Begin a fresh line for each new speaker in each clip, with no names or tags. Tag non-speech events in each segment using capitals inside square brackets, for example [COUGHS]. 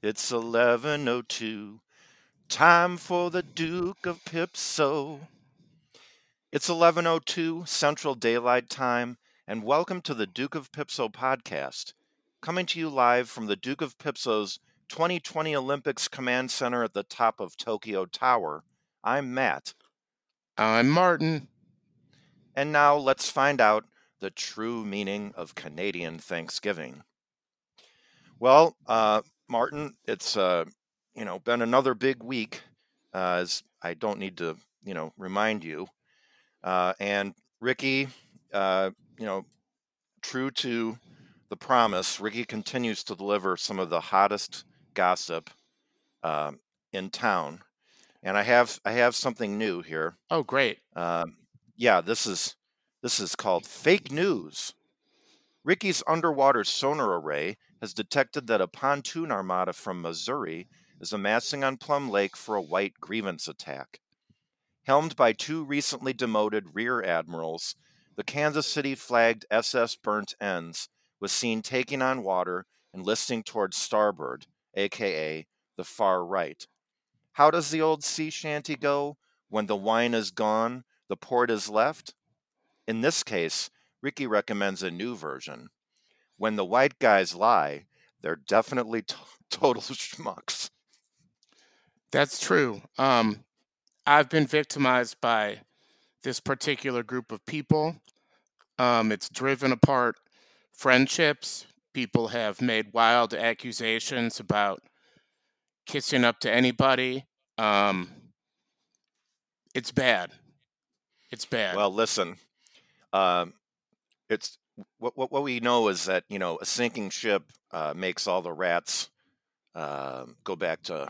It's 11:02. Time for the Duke of Pipso. It's 11:02 Central Daylight Time and welcome to the Duke of Pipso podcast. Coming to you live from the Duke of Pipso's 2020 Olympics Command Center at the top of Tokyo Tower. I'm Matt.
I'm Martin.
And now let's find out the true meaning of Canadian Thanksgiving. Well, uh, Martin, it's uh, you know been another big week, uh, as I don't need to you know remind you. Uh, and Ricky, uh, you know, true to the promise, Ricky continues to deliver some of the hottest gossip um, in town. And I have I have something new here.
Oh, great.
Um, yeah, this is this is called fake news. Ricky's underwater sonar array has detected that a pontoon armada from Missouri is amassing on Plum Lake for a white grievance attack. Helmed by two recently demoted rear admirals, the Kansas City flagged SS Burnt Ends was seen taking on water and listing towards starboard, aka the far right. How does the old sea shanty go? When the wine is gone, the port is left? In this case, Ricky recommends a new version. When the white guys lie, they're definitely t- [LAUGHS] total schmucks.
That's true. Um, I've been victimized by this particular group of people. Um, it's driven apart friendships. People have made wild accusations about kissing up to anybody. Um, it's bad. It's bad.
Well, listen, um, it's what, what what we know is that you know a sinking ship uh, makes all the rats uh, go back to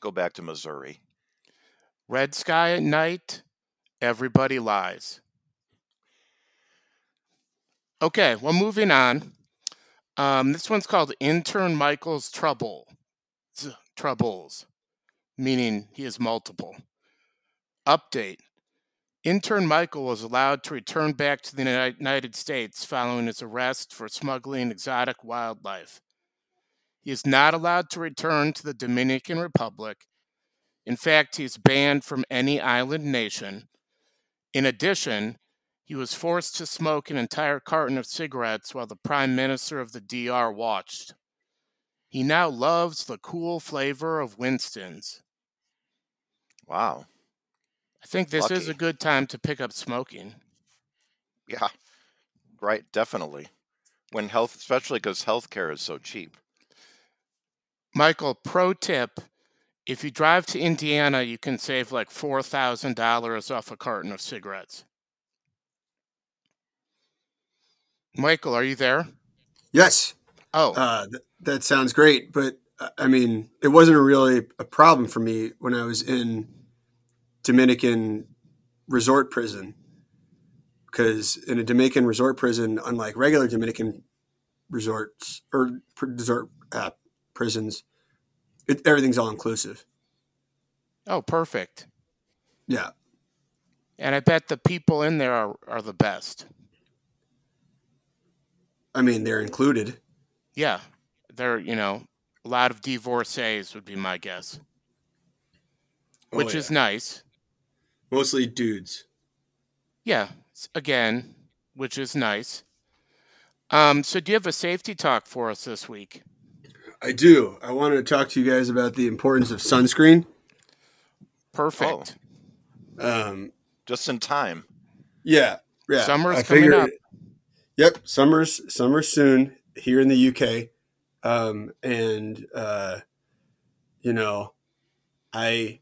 go back to Missouri.
Red sky at night, everybody lies. Okay, well, moving on. Um, this one's called Intern Michael's Trouble. Troubles, meaning he has multiple. Update Intern Michael was allowed to return back to the United States following his arrest for smuggling exotic wildlife. He is not allowed to return to the Dominican Republic. In fact, he is banned from any island nation. In addition, he was forced to smoke an entire carton of cigarettes while the Prime Minister of the DR watched. He now loves the cool flavor of Winston's.
Wow.
I think this is a good time to pick up smoking.
Yeah, right. Definitely. When health, especially because healthcare is so cheap.
Michael, pro tip if you drive to Indiana, you can save like $4,000 off a carton of cigarettes. Michael, are you there?
Yes,
Oh,
uh, th- that sounds great. But uh, I mean, it wasn't really a problem for me when I was in Dominican resort prison, because in a Dominican resort prison, unlike regular Dominican resorts or resort uh, prisons, it, everything's all inclusive.
oh, perfect.
Yeah,
And I bet the people in there are, are the best.
I mean, they're included.
Yeah, they're, you know, a lot of divorcees would be my guess,
Oh,
which
yeah.
is nice.
Mostly dudes.
Yeah, again, which is nice. Um, so do you have a safety talk for us this week?
I do. I wanted to talk to you guys about the importance of sunscreen.
Perfect.
Um,
Just in time.
Yeah, yeah.
Summer's
I
coming
figured-
up.
Yep, summer's summer soon here in the UK, um, and uh, you know, I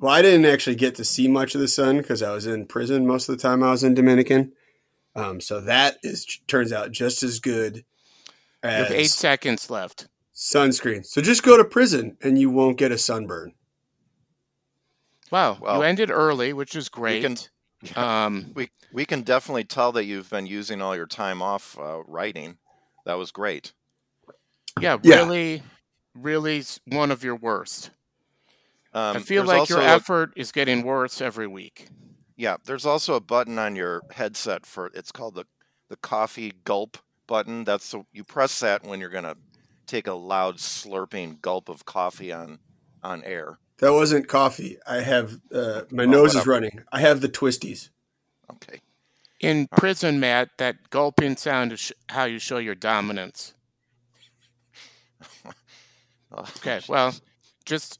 well, I didn't actually get to see much of the sun because I was in prison most of the time. I was in Dominican, um, so that is turns out just as good
You have eight seconds left.
sunscreen. So just go to prison and you won't get a sunburn.
Wow,
Well,
you ended early, which is great.
can- [LAUGHS]
um,
We we can definitely tell that you've been using all your time off uh, writing. That was great.
yeah,
Yeah.
really, really one of your worst.
Um,
I feel like your
a-
effort is getting worse every week.
Yeah, there's also a button on your headset for it's called the the coffee gulp button. That's the, you press that when you're gonna take a loud slurping gulp of coffee on on air.
That wasn't coffee. I have uh, my
Oh,
nose is running. I have the twisties.
Okay.
In prison, Matt, that gulping sound is sh- how you show your dominance.
Oh, [LAUGHS]
Okay, well, just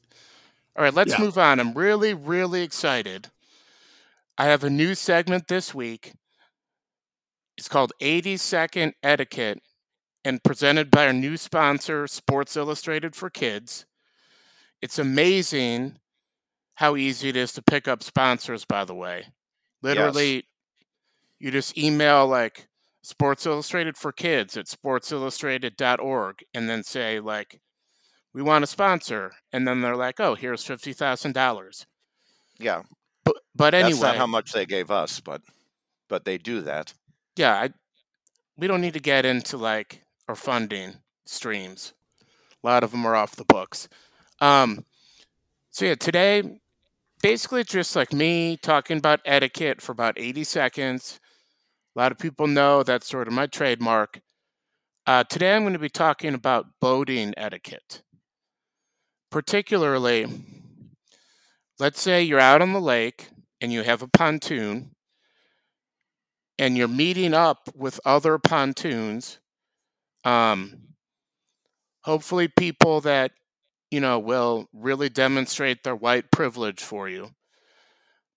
all right. Let's
Yeah.
move on. I'm really, really excited. I have a new segment this week. It's called 80 Second Etiquette and presented by our new sponsor, Sports Illustrated for Kids. It's amazing how easy it is to pick up sponsors, by the way. Literally, you just email like Sports Illustrated for Kids at sportsillustrated.org and then say, like, we want a sponsor. And then they're like, oh, here's $50,000.
yeah.
But, but
That's
anyway,
not how much they gave us, but but they do that.
yeah, I, we don't need to get into like our funding streams. A lot of them are off the books. Um, so yeah, today, basically just like me talking about etiquette for about 80 seconds. A lot of people know that's sort of my trademark. Uh, today I'm going to be talking about boating etiquette. Particularly, let's say you're out on the lake and you have a pontoon and you're meeting up with other pontoons um, hopefully people that you know will really demonstrate their white privilege for you.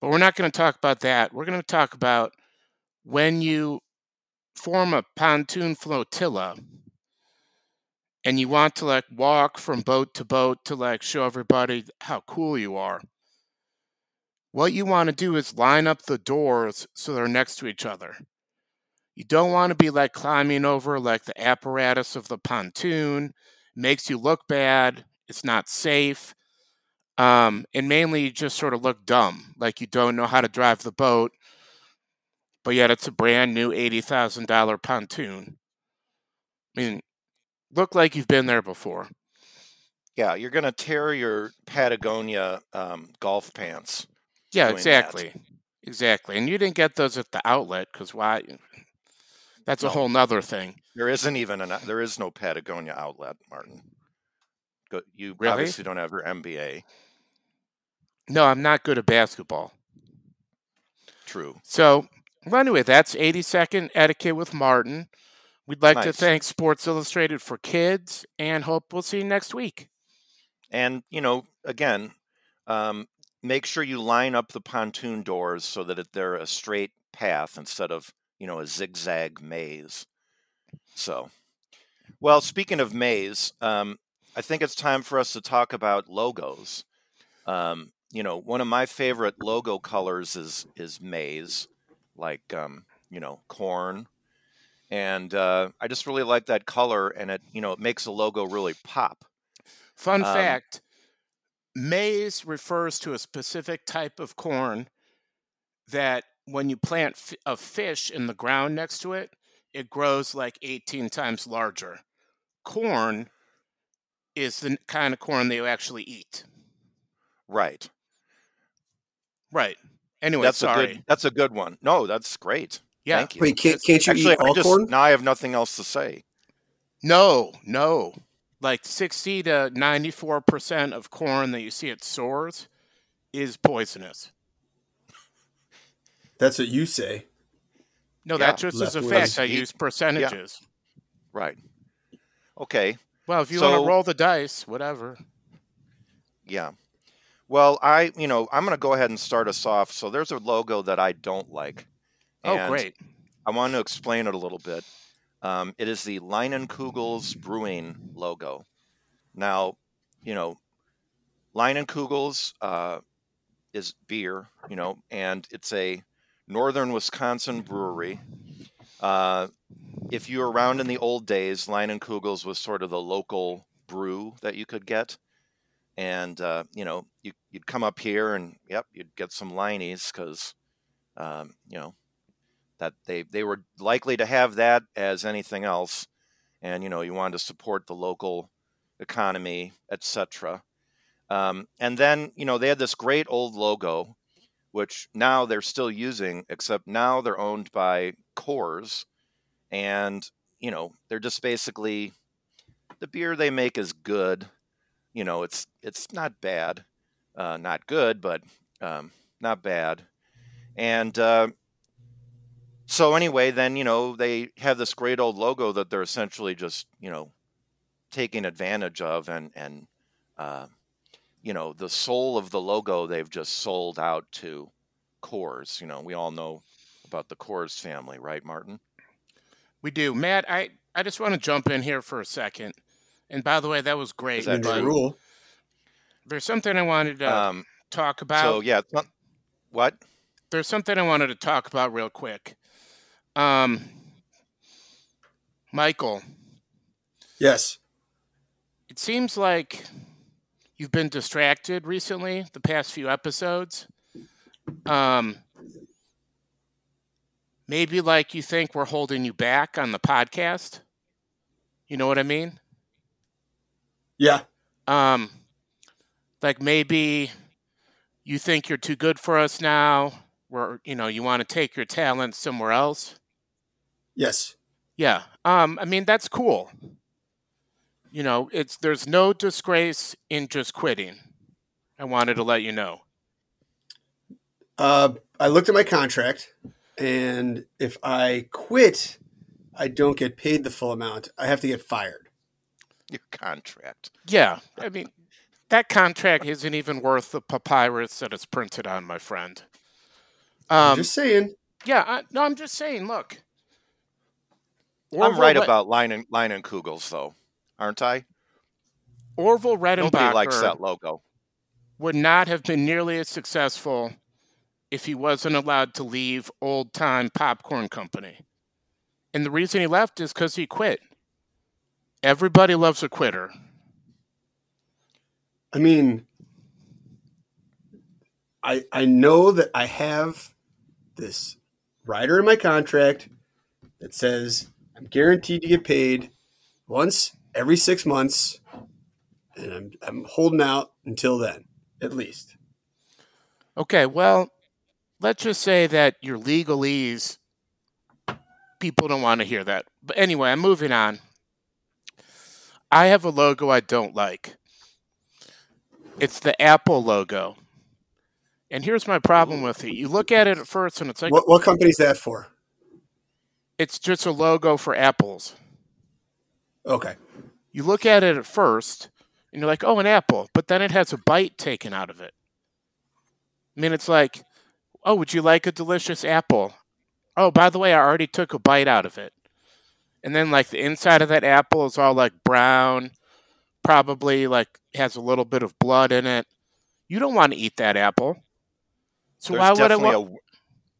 But we're not going to talk about that. We're going to talk about when you form a pontoon flotilla and you want to like walk from boat to boat to like show everybody how cool you are what you want to do is line up the doors so they're next to each other you don't want to be like climbing over like the apparatus of the pontoon. Makes you look bad. It's not safe. Um, and mainly you just sort of look dumb, like you don't know how to drive the boat, but yet it's a brand new $80,000 pontoon. I mean, look like you've been there before.
Yeah, you're gonna tear your Patagonia um, golf pants.
Yeah,
doing that.
exactly. Exactly. And you didn't get those at the outlet because why? [SIGHS] That's a whole nother thing.
There isn't even an there is no Patagonia outlet, Martin. Go, you
Really?
obviously don't have your MBA.
No, I'm not good at basketball.
True.
So, well, anyway, that's 80 second etiquette with Martin. We'd like to thank Sports Illustrated for Kids and hope we'll see you next week.
And you know, again, um, make sure you line up the pontoon doors so that they're a straight path instead of you know a zigzag maze. So, well, speaking of maze, um, I think it's time for us to talk about logos. Um, you know, one of my favorite logo colors is is maize, like um, you know corn, and uh, I just really like that color, and it you know it makes a logo really pop.
Fun
Um,
fact maize refers to a specific type of corn that when you plant f- a fish in the ground next to it, it grows like 18 times larger. Corn is the kind of corn they actually eat.
Right.
Right. Anyway,
that's
sorry.
a good. That's a good one. No, that's great.
Yeah.
Thank you.
Wait, can't can't you
Actually,
eat
I
all
just
corn?
now I have nothing else to say.
No, no. Like 60 to 94% of corn that you see at stores is poisonous. [LAUGHS]
That's what you say.
No,
Yeah,
that just is a fact. I use percentages.
Right. Okay.
Well, if you want to roll the dice, whatever.
Yeah. Well, I you know I'm going to go ahead and start us off. So there's a logo that I don't like.
Oh, great.
I want to explain it a little bit. Um, it is the Leinenkugels Brewing logo. Now, you know, Leinenkugels uh, is beer, you know, and it's a northern Wisconsin brewery. Uh, if you were around in the old days, Leinenkugels was sort of the local brew that you could get. And, uh, you know, you, you'd come up here and, yep, you'd get some Leinies because, um, you know, that they, they were likely to have that as anything else. And, you know, you wanted to support the local economy, etc. Um, and then, you know, they had this great old logo, which now they're still using, except now they're owned by Coors. And, you know, they're just basically, the beer they make is good. You know, it's it's not bad, uh, not good, but um, not bad. And uh, so anyway, then you know they have this great old logo that they're essentially just you know taking advantage of, and and uh, you know the soul of the logo they've just sold out to Coors. You know, we all know about the Coors family, right, Martin?
We do, Matt. I I just want to jump in here for a second. And by the way, that was great.
Is that
but
rule.
there's something I wanted to
Um,
talk about.
so yeah, it's what?
there's something I wanted to talk about real quick. Um, Michael,
Yes.
it seems like you've been distracted recently, the past few episodes. Um, maybe like you think we're holding you back on the podcast. You know what I mean?
Yeah.
Um, like maybe you think you're too good for us now, or you know you want to take your talent somewhere else.
Yes.
Yeah. Um, I mean that's cool. You know, it's there's no disgrace in just quitting. I wanted to let you know.
Uh, I looked at my contract, and if I quit, I don't get paid the full amount. I have to get fired.
Your contract.
Yeah, I mean that contract isn't even worth the papyrus that it's printed on, my friend.
I'm
Um,
just saying.
yeah, I, no, I'm just saying. Look,
I'm right
Re-
about line and line and Kugels though, aren't I?
Orville
Nobody likes that logo.
would not have been nearly as successful if he wasn't allowed to leave old time popcorn company. And the reason he left is because he quit. Everybody loves a quitter.
I mean, I I know that I have this rider in my contract that says I'm guaranteed to get paid once every six months, and I'm I'm holding out until then, at least.
Okay, well, let's just say that your legalese, people don't want to hear that. But anyway, I'm moving on. I have a logo I don't like. It's the Apple logo. And here's my problem with it. You look at it at first and it's like
What what company's that for?
It's just a logo for apples.
Okay.
You look at it at first and you're like, oh, an apple. But then it has a bite taken out of it. I mean, it's like, oh, would you like a delicious apple? Oh, by the way, I already took a bite out of it. And then, like, the inside of that apple is all like brown, probably like has a little bit of blood in it. You don't want to eat that apple. So
There's
why would I want?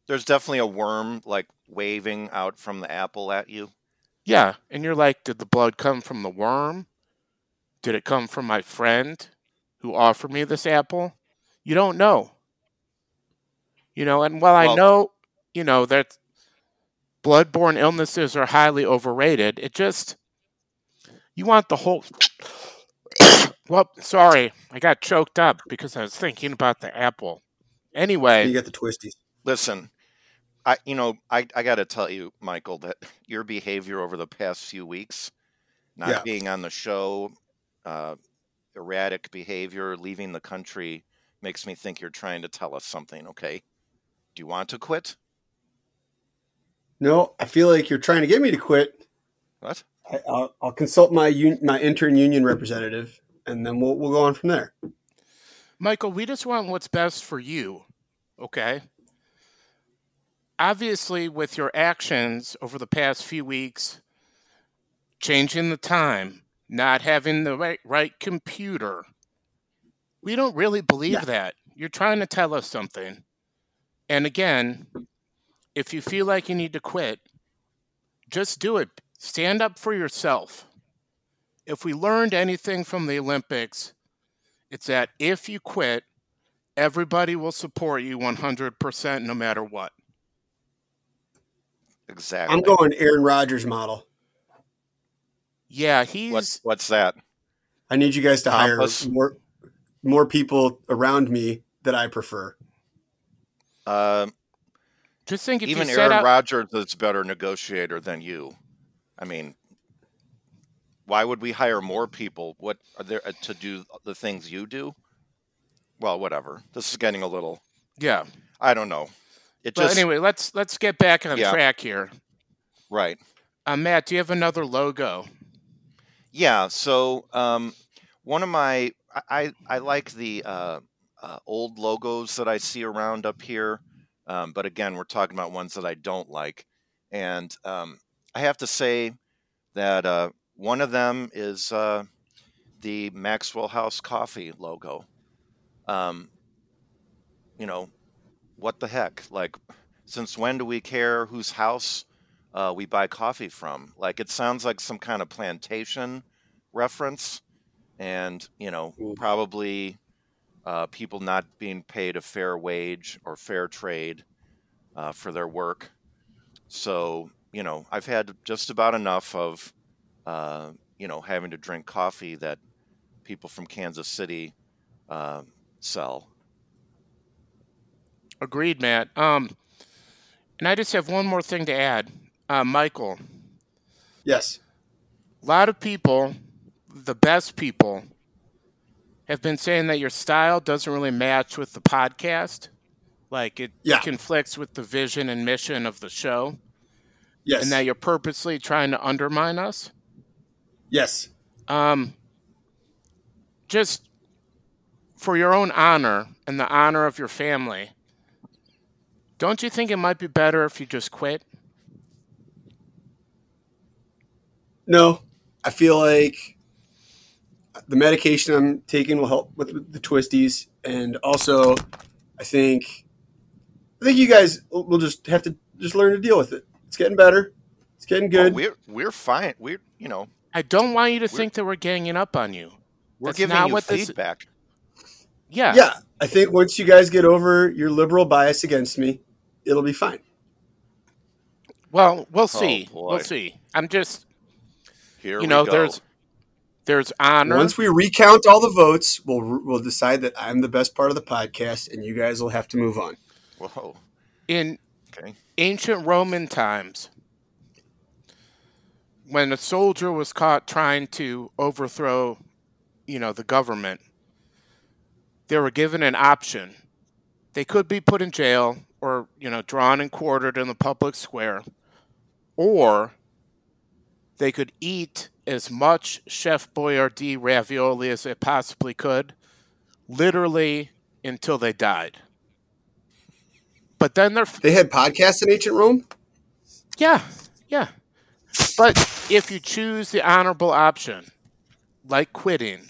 A there's definitely a worm like waving out from the apple at you.
Yeah, and you're like, did the blood come from the worm? Did it come from my friend who offered me this apple? You don't know. You know, and while I know, you know, that bloodborne illnesses are highly overrated, it just you want the whole [COUGHS] well, sorry, I got choked up because I was thinking about the apple. Anyway,
You got the twisties.
Listen, I you know I I got to tell you, Michael, that [LAUGHS] your behavior over the past few weeks, not
Yeah.
being on the show, uh, erratic behavior, leaving the country, makes me think you're trying to tell us something. Okay, do you want to quit?
No, I feel like you're trying to get me to quit.
What?
I, I'll, I'll consult my un, my intern union representative, and then we'll we'll go on from there.
Michael, we just want what's best for you, okay? Obviously, with your actions over the past few weeks, changing the time, not having the right, right computer, we don't really believe
Yeah.
that. You're trying to tell us something. And again, if you feel like you need to quit, just do it. Stand up for yourself. If we learned anything from the Olympics, it's that if you quit, everybody will support you 100% no matter what.
Exactly.
I'm going Aaron Rodgers model.
Yeah, he's
What's what's that?
I need you guys to
Compass.
hire more more people around me that I prefer.
Uh,
just think if
even
you
Aaron
out
Rodgers is a better negotiator than you. I mean, why would we hire more people? What are there uh, to do the things you do? Well, whatever. This is getting a little.
Yeah.
I don't know. It
But
just
anyway, let's let's get back on
Yeah.
track here.
right.
Uh, Matt, do you have another logo?
Yeah. So um, one of my I I, I like the uh, uh, old logos that I see around up here, um, but again, we're talking about ones that I don't like, and um, I have to say that uh, one of them is uh, the Maxwell House Coffee logo. Um, you know, what the heck? Like, since when do we care whose house uh, we buy coffee from? Like, it sounds like some kind of plantation reference, and you know,
Ooh.
probably uh, people not being paid a fair wage or fair trade uh, for their work. So, you know, I've had just about enough of, uh, you know, having to drink coffee that people from Kansas City uh, sell.
Agreed, Matt. Um, and I just have one more thing to add. Uh, Michael,
Yes.
a lot of people, the best people, have been saying that your style doesn't really match with the podcast. Like it
Yeah.
conflicts with the vision and mission of the show,
Yes.
and that you're purposely trying to undermine us.
yes.
Um, just for your own honor and the honor of your family, don't you think it might be better if you just quit?
No, I feel like the medication I'm taking will help with the twisties, and also, I think, I think you guys will will just have to just learn to deal with it. It's getting better. It's getting
Oh,
good.
we're we're fine. We're you know
I don't want you to think that we're ganging up on you.
we're
That's
giving
not
you
what this-
feedback.
Yeah.
yeah, I think once you guys get over your liberal bias against me, it'll be fine.
Well, we'll oh, see.
boy.
we'll see. I'm just,
Here
you
we
know,
go.
there's there's honor.
Once we recount all the votes, we'll we'll decide that I'm the best part of the podcast, and you guys will have to move on.
Whoa.
in
Okay.
ancient Roman times, when a soldier was caught trying to overthrow, you know, the government, they were given an option. They could be put in jail or, you know, drawn and quartered in the public square, or they could eat as much Chef Boyardee ravioli as they possibly could, literally until they died. But then they're
They had podcasts in ancient Rome.
yeah, yeah. But if you choose the honorable option, like quitting,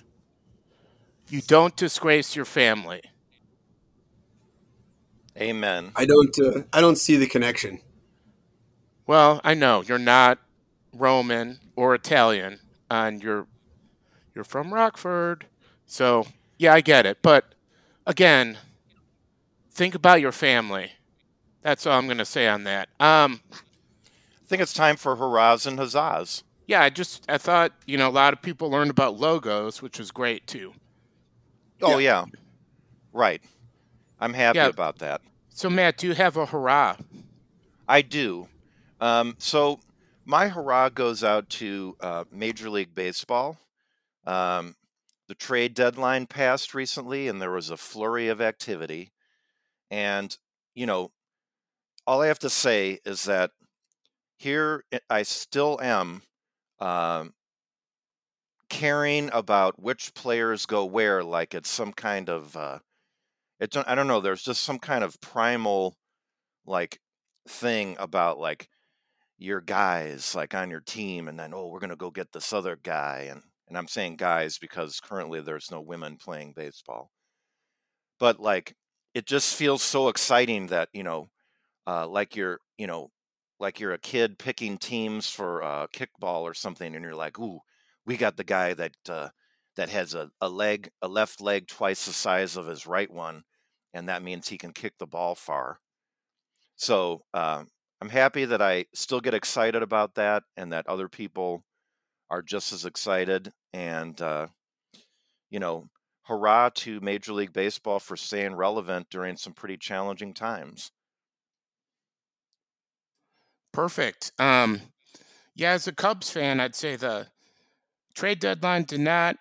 you don't disgrace your family.
Amen.
I don't. Uh, I don't see the connection.
Well, I know you're not Roman or Italian, and you're you're from Rockford, so yeah, I get it. But again, think about your family. That's all I'm going to say on that. Um,
I think it's time for hurrahs and huzzas.
yeah, I just I thought you know a lot of people learned about logos, which was great too.
Oh yeah. Right. I'm happy
Yeah.
about that.
So Matt, do you have a hurrah?
I do. Um, so my hurrah goes out to uh, Major League Baseball. Um, the trade deadline passed recently, and there was a flurry of activity. And you know, all I have to say is that here I- I still am um, caring about which players go where, like it's some kind of uh, it. don't- I don't know. There's just some kind of primal like thing about like your guys like on your team and then oh we're to go get this other guy and and I'm saying guys because currently there's no women playing baseball but like it just feels so exciting that you know uh like you're you know like you're a kid picking teams for uh kickball or something and you're like ooh we got the guy that uh that has a, a leg a left leg twice the size of his right one and that means he can kick the ball far so uh, I'm happy that I still get excited about that and that other people are just as excited. And, uh, you know, hurrah to Major League Baseball for staying relevant during some pretty challenging times.
Perfect. Um, yeah, as a Cubs fan, I'd say the trade deadline did not.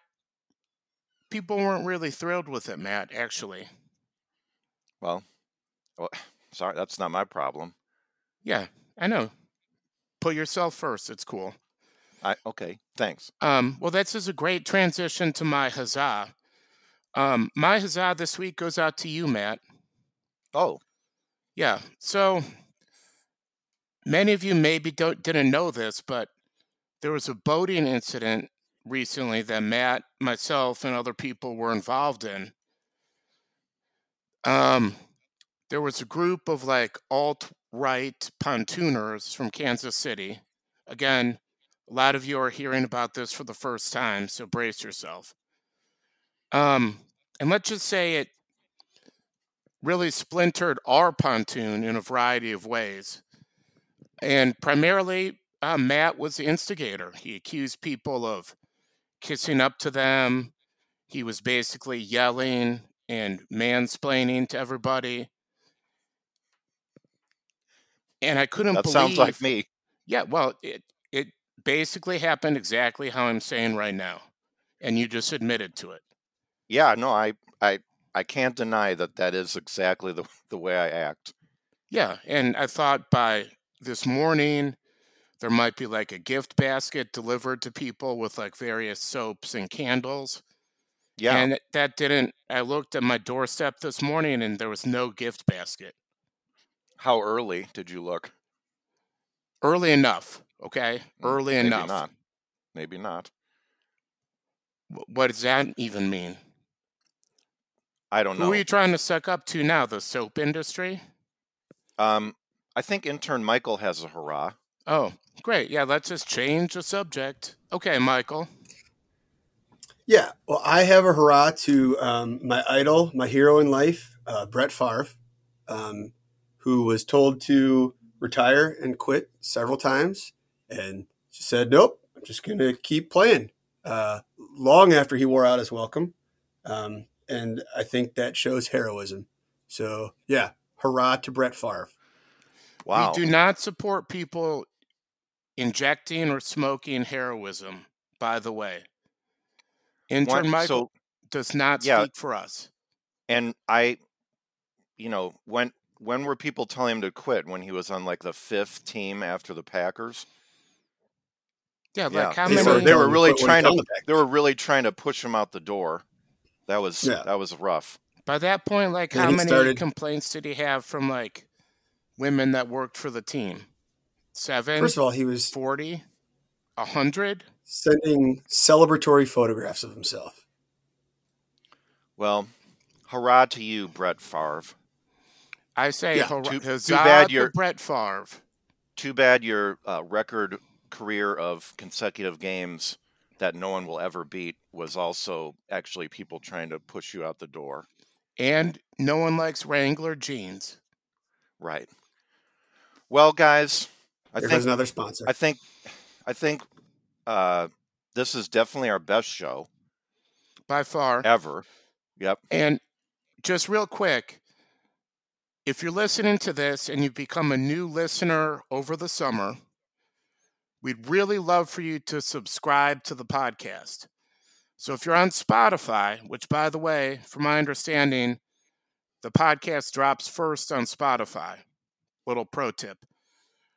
People weren't really thrilled with it, Matt. Actually,
Well, well, [SIGHS] sorry, that's not my problem.
yeah, I know. Put yourself first. It's cool.
I okay, thanks.
Um, well, this is a great transition to my huzzah. Um, my huzzah this week goes out to you, Matt.
Oh,
Yeah. So many of you maybe don't didn't know this, but there was a boating incident recently that Matt, myself, and other people were involved in. Um, there was a group of like alt right pontooners from Kansas City. Again, a lot of you are hearing about this for the first time, so brace yourself. Um, and let's just say it really splintered our pontoon in a variety of ways. And primarily, uh, Matt was the instigator. He accused people of kissing up to them. He was basically yelling and mansplaining to everybody. And I couldn't
that
believe.
sounds like me.
Yeah, well, it it basically happened exactly how I'm saying right now, and you just admitted to it.
Yeah, no, I I I can't deny that that is exactly the the way I act.
Yeah, and I thought by this morning there might be like a gift basket delivered to people with like various soaps and candles.
Yeah.
And that didn't I looked at my doorstep this morning and there was no gift basket.
How early did you look?
Early enough, okay?
Mm,
Early
Maybe
enough.
not. Maybe not.
What does that even mean?
I don't know.
Who are you trying to suck up to now? The soap industry?
Um, I think intern Michael has a hurrah.
Oh, great. Yeah, let's just change the subject. Okay, Michael.
Yeah, well, I have a hurrah to um, my idol, my hero in life, uh, Brett Favre, um, who was told to retire and quit several times, and she said, "Nope, I'm just going to keep playing." Uh, long after he wore out his welcome, um, and I think that shows heroism. So, yeah, hurrah to Brett Favre.
Wow.
We do not support people injecting or smoking heroism, by the way. Intern
One-
Michael
so
does not
yeah.
speak for us.
and I you know, when when were people telling him to quit when he was on like the fifth team after the Packers?
Yeah,
Yeah.
like how
They
many
were, they were really
quit when he
trying to
found the Packers.
they were really trying to push him out the door. That was
Yeah.
that was rough.
by that point, like
Yeah,
how many
started-
complaints did he have from like women that worked for the team? Seven?
First of all, he was
40? A hundred?
sending celebratory photographs of himself.
Well, hurrah to you, Brett Favre.
I say
Yeah,
hurrah-
too- too bad
to
you're-
Brett Favre.
Too bad your uh, record career of consecutive games that no one will ever beat was also actually people trying to push you out the door.
And no one likes Wrangler jeans.
Right. Well, guys, I
There
think
goes another sponsor.
I think I think uh, this is definitely our best show
By far.
ever. Yep.
And just real quick, if you're listening to this and you've become a new listener over the summer, we'd really love for you to subscribe to the podcast. So if you're on Spotify, which by the way, from my understanding, the podcast drops first on Spotify. Little pro tip.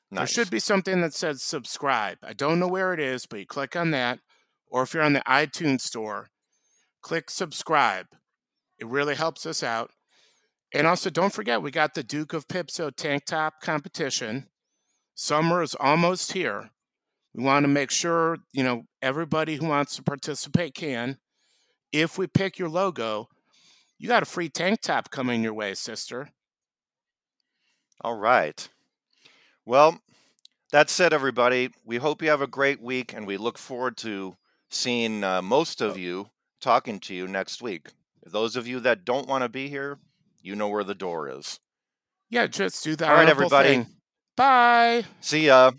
Nice.
There should be something that says subscribe. I don't know where it is, but you click on that. Or if you're on the iTunes store, click subscribe. It really helps us out. And also, don't forget, we got the Duke of Pipso tank top competition. Summer is almost here. We want to make sure, you know, everybody who wants to participate can. If we pick your logo, you got a free tank top coming your way, sister.
All right. Well, that said, everybody, we hope you have a great week, and we look forward to seeing uh, most of you talking to you next week. Those of you that don't want to be here, you know where the door is.
Yeah, just do that.
All right, everybody.
thing. Bye.
See ya.